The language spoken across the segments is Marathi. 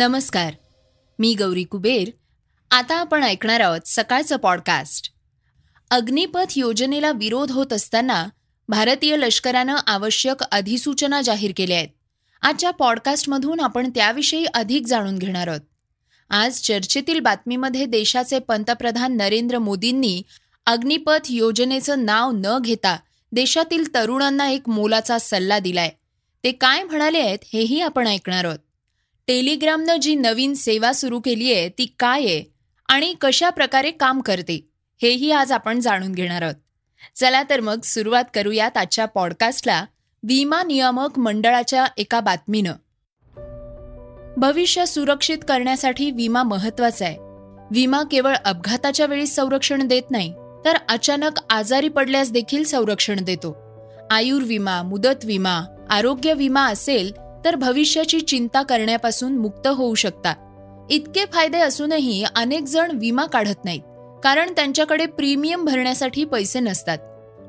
नमस्कार. मी गौरी कुबेर. आता आपण ऐकणार आहोत सकाळचं पॉडकास्ट अग्निपथ योजनेला विरोध होत असताना भारतीय लष्करानं आवश्यक अधिसूचना जाहीर केल्या आहेत. आजच्या पॉडकास्टमधून आपण त्याविषयी अधिक जाणून घेणार आहोत. आज चर्चेतील बातमीमध्ये देशाचे पंतप्रधान नरेंद्र मोदींनी अग्निपथ योजनेचं नाव न घेता देशातील तरुणांना एक मोलाचा सल्ला दिलाय. ते काय म्हणाले आहेत हेही आपण ऐकणार आहोत. टेलिग्रामनं जी नवीन सेवा सुरू केली आहे ती काय आहे आणि कशा प्रकारे काम करते हेही आज आपण जाणून घेणार आहोत. चला तर मग सुरुवात करूयात आजच्या पॉडकास्टला विमा नियामक मंडळाच्या एका बातमीनं. भविष्य सुरक्षित करण्यासाठी विमा महत्त्वाचा आहे. विमा केवळ अपघाताच्या वेळी संरक्षण देत नाही तर अचानक आजारी पडल्यास देखील संरक्षण देतो. आयुर्विमा मुदत विमा आरोग्य विमा असेल तर भविष्याची चिंता करण्यापासून मुक्त होऊ शकता. इतके फायदे असूनही अनेक जण विमा काढत नाहीत कारण त्यांच्याकडे प्रीमियम भरण्यासाठी पैसे नसतात.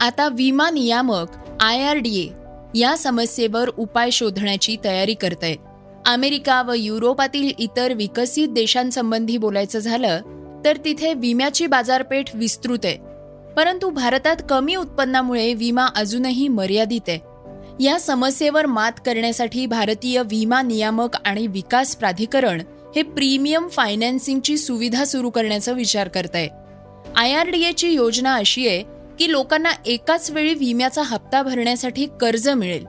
आता विमा नियामक आय आर डी ए या समस्येवर उपाय शोधण्याची तयारी करतय. अमेरिका व युरोपातील इतर विकसित देशांसंबंधी बोलायचं झालं तर तिथे विम्याची बाजारपेठ विस्तृत आहे. परंतु भारतात कमी उत्पन्नामुळे विमा अजूनही मर्यादित आहे. या समस्येवर मात करण्यासाठी भारतीय विमा नियामक आणि विकास प्राधिकरण हे प्रीमियम फायनान्सिंगची सुविधा सुरू करण्याचा विचार करत आहे आय आर डी एची योजना अशी आहे की लोकांना एकाच वेळी विम्याचा हप्ता भरण्यासाठी कर्ज मिळेल.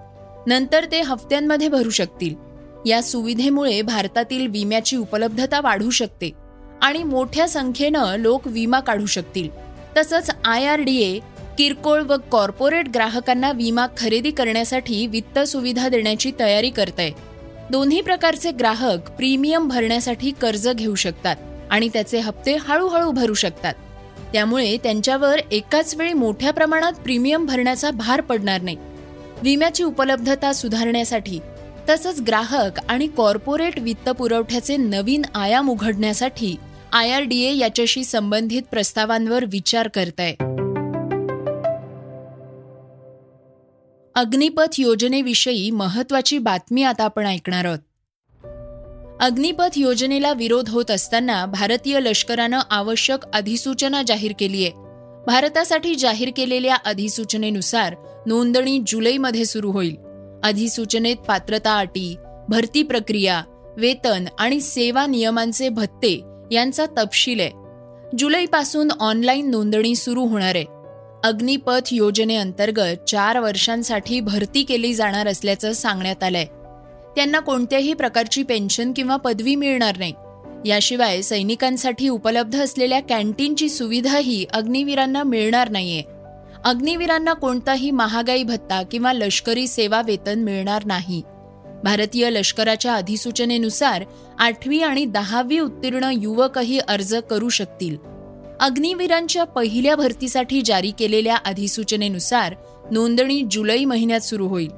नंतर ते हप्त्यांमध्ये भरू शकतील. या सुविधेमुळे भारतातील विम्याची उपलब्धता वाढू शकते आणि मोठ्या संख्येनं लोक विमा काढू शकतील. तसंच आय आर डी ए किरकोळ व कॉर्पोरेट ग्राहकांना विमा खरेदी करण्यासाठी वित्त सुविधा देण्याची तयारी करत आहे दोन्ही प्रकारचे ग्राहक प्रीमियम भरण्यासाठी कर्ज घेऊ शकतात आणि त्याचे हप्ते हळूहळू भरू शकतात. त्यामुळे त्यांच्यावर एकाच वेळी मोठ्या प्रमाणात प्रीमियम भरण्याचा भार पडणार नाही. विम्याची उपलब्धता सुधारण्यासाठी तसंच ग्राहक आणि कॉर्पोरेट वित्त पुरवठ्याचे नवीन आयाम उघडण्यासाठी आय आर डी ए याच्याशी संबंधित प्रस्तावांवर विचार करत आहे अग्निपथ योजनेविषयी महत्वाची बातमी आता आपण ऐकणार आहोत. अग्निपथ योजनेला विरोध होत असताना भारतीय लष्करानं आवश्यक अधिसूचना जाहीर केली आहे. भारतासाठी जाहीर केलेल्या अधिसूचनेनुसार नोंदणी जुलैमध्ये सुरू होईल. अधिसूचनेत पात्रता अटी भरती प्रक्रिया वेतन आणि सेवा नियमांचे भत्ते यांचा तपशील आहे. जुलैपासून ऑनलाईन नोंदणी सुरू होणार आहे. अग्निपथ योजनेअंतर्गत चार वर्षांसाठी भरती केली जाणार असल्याचं सांगण्यात आलंय. त्यांना कोणत्याही प्रकारची पेन्शन किंवा पदवी मिळणार नाही. याशिवाय सैनिकांसाठी उपलब्ध असलेल्या कॅन्टीनची सुविधाही अग्निवीरांना मिळणार नाहीये. अग्निवीरांना कोणताही महागाई भत्ता किंवा लष्करी सेवा वेतन मिळणार नाही. भारतीय लष्कराच्या अधिसूचनेनुसार आठवी आणि दहावी उत्तीर्ण युवकही अर्ज करू शकतील. अग्निवीरांच्या पहिल्या भरतीसाठी जारी केलेल्या अधिसूचनेनुसार नोंदणी जुलै महिन्यात सुरू होईल.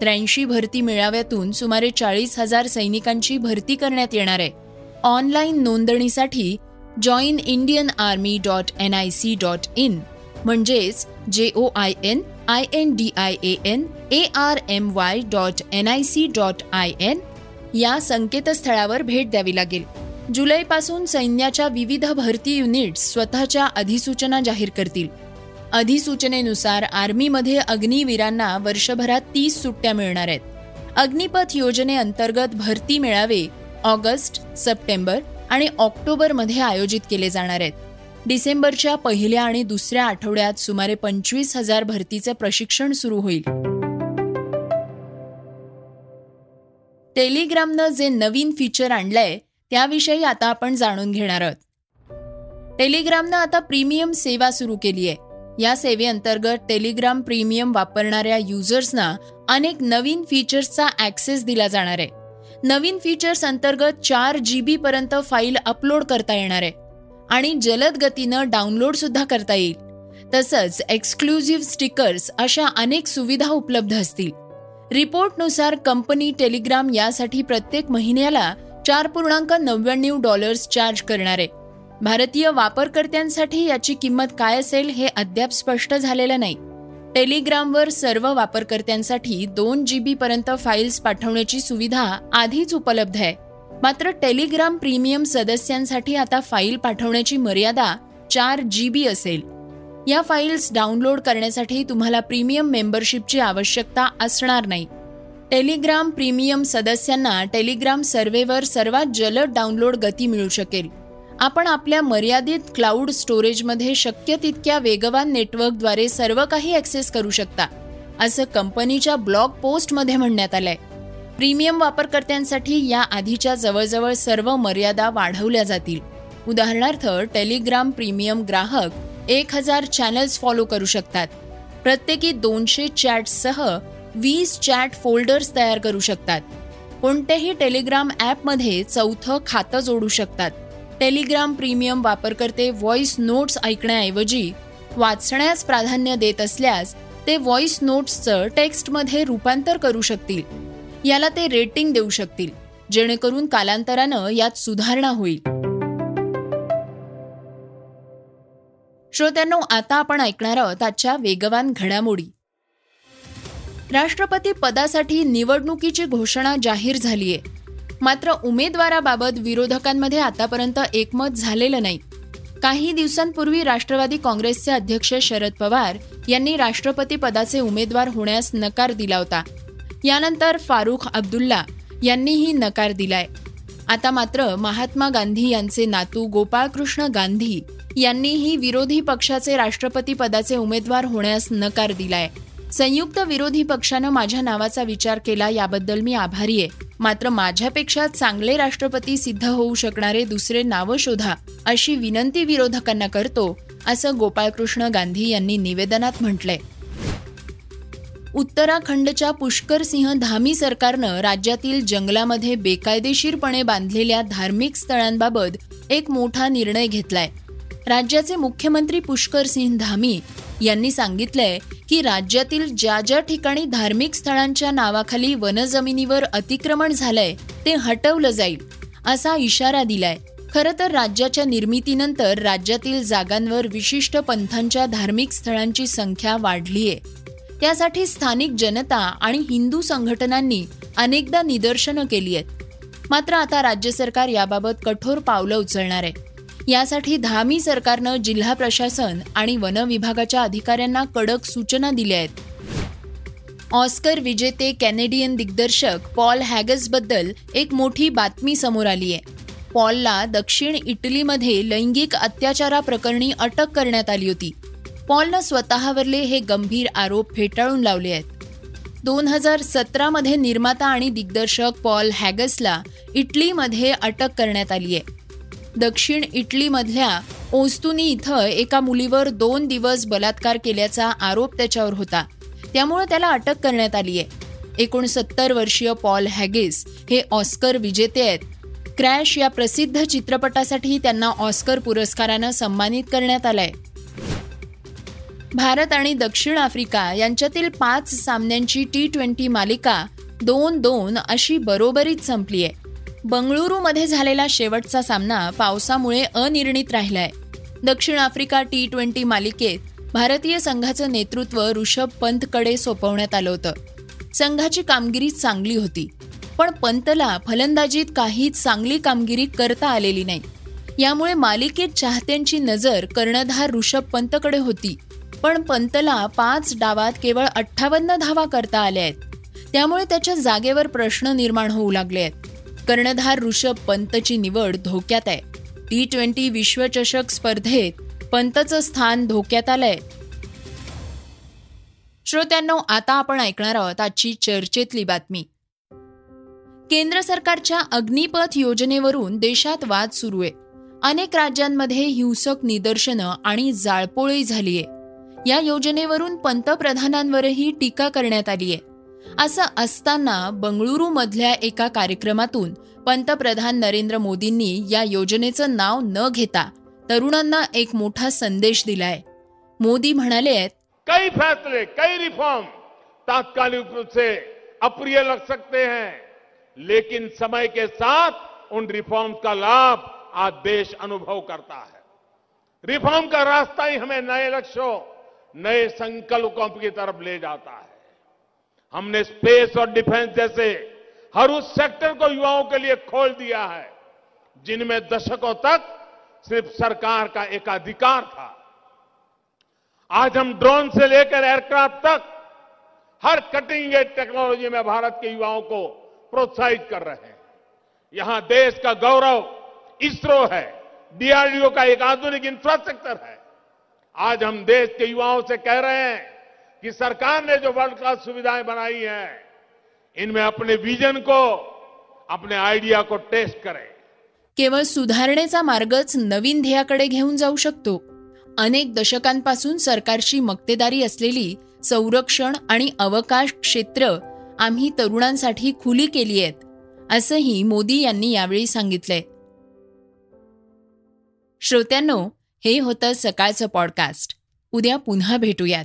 त्र्याऐंशी भरती मेळाव्यातून सुमारे चाळीस हजार सैनिकांची भरती करण्यात येणार आहे. ऑनलाईन नोंदणीसाठी join Indian army dot N I C dot in म्हणजेच J O I N I N D I A N A R M Y dot N I C dot I N या संकेतस्थळावर भेट द्यावी लागेल. जुलैपासून सैन्याच्या विविध भरती युनिट्स स्वतःच्या अधिसूचना जाहीर करतील. अधिसूचनेनुसार आर्मीमध्ये अग्निवीरांना वर्षभरात तीस सुट्ट्या मिळणार आहेत. अग्निपथ योजनेअंतर्गत भरती मेळावे ऑगस्ट सप्टेंबर आणि ऑक्टोबरमध्ये आयोजित केले जाणार आहेत. डिसेंबरच्या पहिल्या आणि दुसऱ्या आठवड्यात सुमारे पंचवीस हजार भरतीचे प्रशिक्षण सुरू होईल. टेलिग्रामनं जे नवीन फीचर आणलंय त्याविषयी आता आपण जाणून घेणार आहोत. टेलिग्रामनं आता प्रीमियम सेवा सुरू केली आहे. या सेवेअंतर्गत टेलिग्राम प्रीमियम वापरणाऱ्या युजर्सना अनेक नवीन फीचर्सचा ॲक्सेस दिला जाणार आहे. नवीन फीचर्स अंतर्गत चार जी बी पर्यंत फाईल अपलोड करता येणार आहे. आणि जलद गतीनं डाउनलोड सुद्धा करता येईल. तसंच एक्सक्लुझिव्ह स्टिकर्स अशा अनेक सुविधा उपलब्ध असतील. रिपोर्टनुसार कंपनी टेलिग्राम यासाठी प्रत्येक महिन्याला चार पूर्णांक नव्याण्णव डॉलर्स चार्ज करणार. आहे भारतीय वापरकर्त्यांसाठी याची किंमत काय असेल हे अद्याप स्पष्ट झालेलं नाही. टेलिग्रामवर सर्व वापरकर्त्यांसाठी दोन जी बी पर्यंत फाईल्स पाठवण्याची सुविधा आधीच उपलब्ध आहे. मात्र टेलिग्राम प्रीमियम सदस्यांसाठी आता फाईल पाठवण्याची मर्यादा चार जी बी असेल. या फाईल्स डाउनलोड करण्यासाठी तुम्हाला प्रीमियम मेंबरशिपची आवश्यकता असणार नाही. टेलिग्राम प्रीमियम सदस्यांना टेलिग्राम सर्व्हेवर सर्वात जलद डाउनलोड गती मिळू शकेल. आपण आपल्या मर्यादित क्लाउड स्टोरेजमध्ये शक्य तितक्या वेगवान नेटवर्कद्वारे सर्व काही ॲक्सेस करू शकता असं कंपनीच्या ब्लॉग पोस्टमध्ये म्हणण्यात आलंय. प्रीमियम वापरकर्त्यांसाठी या आधीच्या जवळजवळ सर्व मर्यादा वाढवल्या जातील. उदाहरणार्थ टेलिग्राम प्रीमियम ग्राहक एक हजार चॅनल्स फॉलो करू शकतात. प्रत्येकी दोनशे चॅट्ससह वीस चॅट फोल्डर्स तयार करू शकतात. कोणत्याही टेलिग्राम ॲपमध्ये चौथं खातं जोडू शकतात. टेलिग्राम प्रीमियम वापरकर्ते व्हॉइस नोट्स ऐकण्याऐवजी वाचण्यास प्राधान्य देत असल्यास ते व्हॉइस नोट्सचं टेक्स्टमध्ये रूपांतर करू शकतील. याला ते रेटिंग देऊ शकतील जेणेकरून कालांतरानं यात सुधारणा होईल. श्रोत्यांनो आता आपण ऐकणार आहोत आजच्या वेगवान घडामोडी. राष्ट्रपती पदासाठी निवडणुकीची घोषणा जाहीर झालीय. मात्र उमेदवाराबाबत विरोधकांमध्ये आतापर्यंत एकमत झालेलं नाही. काही दिवसांपूर्वी राष्ट्रवादी काँग्रेसचे अध्यक्ष शरद पवार यांनी राष्ट्रपती पदाचे उमेदवार होण्यास नकार दिला होता. यानंतर फारुख अब्दुल्ला यांनीही नकार दिलाय. आता मात्र महात्मा गांधी यांचे नातू गोपाळकृष्ण गांधी यांनीही विरोधी पक्षाचे राष्ट्रपती पदाचे उमेदवार होण्यास नकार दिलाय. संयुक्त विरोधी पक्षानं माझ्या नावाचा विचार केला याबद्दल मी आभारी आहे. मात्र माझ्यापेक्षा चांगले राष्ट्रपती सिद्ध होऊ शकणारे दुसरे नावं शोधा अशी विनंती विरोधकांना करतो असं गोपाळकृष्ण गांधी यांनी निवेदनात म्हटलंय. उत्तराखंडच्या पुष्कर सिंह धामी सरकारनं राज्यातील जंगलामध्ये बेकायदेशीरपणे बांधलेल्या धार्मिक स्थळांबाबत एक मोठा निर्णय घेतलाय. राज्याचे मुख्यमंत्री पुष्कर सिंह धामी यांनी सांगितलंय की राज्यातील ज्या ज्या ठिकाणी धार्मिक स्थळांच्या नावाखाली वनजमिनीवर अतिक्रमण झालंय ते हटवलं जाईल असा इशारा दिलाय. खरं तर राज्याच्या निर्मितीनंतर राज्यातील जागांवर विशिष्ट पंथांच्या धार्मिक स्थळांची संख्या वाढलीय. त्यासाठी स्थानिक जनता आणि हिंदू संघटनांनी अनेकदा निदर्शनं केली आहेत. मात्र आता राज्य सरकार याबाबत कठोर पावलं उचलणार आहे. यासाठी धामी सरकारनं जिल्हा प्रशासन आणि वन विभागाच्या अधिकाऱ्यांना कडक सूचना दिल्या आहेत. ऑस्कर विजेते कॅनेडियन दिग्दर्शक पॉल हॅगसबद्दल एक मोठी बातमी समोर आली आहे. पॉलला दक्षिण इटलीमध्ये लैंगिक अत्याचाराप्रकरणी अटक करण्यात आली होती. पॉलनं स्वतःवरले हे गंभीर आरोप फेटाळून लावले आहेत. दोन हजार सतरामध्ये निर्माता आणि दिग्दर्शक पॉल हॅगसला इटलीमध्ये अटक करण्यात आली आहे. दक्षिण इटलीमधल्या ओस्तुनी इथं एका मुलीवर दोन दिवस बलात्कार केल्याचा आरोप त्याच्यावर होता. त्यामुळे त्याला अटक करण्यात आली आहे. एकोणसत्तर वर्षीय पॉल हॅगिस हे ऑस्कर विजेते आहेत. क्रॅश या प्रसिद्ध चित्रपटासाठी त्यांना ऑस्कर पुरस्कारानं सन्मानित करण्यात आलंय. भारत आणि दक्षिण आफ्रिका यांच्यातील पाच सामन्यांची टी ट्वेंटी मालिका दोन दोन अशी बरोबरीत संपली आहे. बंगळुरूमध्ये झालेला शेवटचा सामना पावसामुळे अनिर्णित राहिलाय. दक्षिण आफ्रिका टी ट्वेंटी मालिकेत भारतीय संघाचं नेतृत्व ऋषभ पंतकडे सोपवण्यात आलं होतं. संघाची कामगिरी चांगली होती पण पंतला फलंदाजीत काहीच चांगली कामगिरी करता आलेली नाही. यामुळे मालिकेत चाहत्यांची नजर कर्णधार ऋषभ पंतकडे होती पण पंतला पाच डावात केवळ अठ्ठावन्न धावा करता आल्या आहेत. त्यामुळे त्याच्या जागेवर प्रश्न निर्माण होऊ लागले आहेत. कर्णधार ऋषभ पंतची निवड धोक्यात आहे. टी ट्वेंटी विश्वचषक स्पर्धेत पंतचं स्थान धोक्यात आलंय. श्रोत्यांनो आता आपण ऐकणार आहोत आजची चर्चेतली बातमी. केंद्र सरकारच्या अग्निपथ योजनेवरून देशात वाद सुरू आहे. अनेक राज्यांमध्ये हिंसक निदर्शनं आणि जाळपोळी झालीय. या योजनेवरून पंतप्रधानांवरही टीका करण्यात आली आहे असं असताना बंगळुरू मधल्या एका कार्यक्रमातून पंतप्रधान नरेंद्र मोदींनी या योजनेचं नाव न घेता तरुणांना एक मोठा संदेश दिलाय. मोदी म्हणाले आहेत कई फैसले कई रिफॉर्म तात्कालिक रूप से अप्रिय लग सकते हैं लेकिन समय के साथ उन रिफॉर्म का लाभ आज देश अनुभव करता है। रिफॉर्म का रास्ता ही हमें नए लक्ष्यों नए संकल्पों की तरफ ले जाता है। हमने स्पेस और डिफेंस जैसे हर उस सेक्टर को युवाओं के लिए खोल दिया है, जिनमें दशकों तक सिर्फ़ सरकार का एकाधिकार था। आज हम ड्रोन से लेकर एयरक्राफ्ट तक हर कटिंग एज टेक्नोलॉजी में भारत के युवाओं को प्रोत्साहित कर रहे हैं। यहाँ देश का गौरव इसरो है, डीआरडीओ का एक आधुनिक इंफ्रास्ट्रक्चर है। आज हम देश के युवाओं से कह रहे हैं कि सरकार ने जो वर्ल्ड क्लास सुविधाएं बनाई हैं इनमें अपने विजन को अपने आयडिया को टेस्ट करें। केवळ सुधारणेचा मार्गच नवीन ध्येयाकडे घेऊन जाऊ शकतो. अनेक दशकांपासून सरकारची मक्तेदारी असलेली संरक्षण आणि अवकाश क्षेत्र आम्ही तरुणांसाठी खुली केली आहेत असंही मोदी यांनी यावेळी सांगितलंय. श्रोत्यांनो हे होतं सकाळचं पॉडकास्ट उद्या पुन्हा भेटूयात.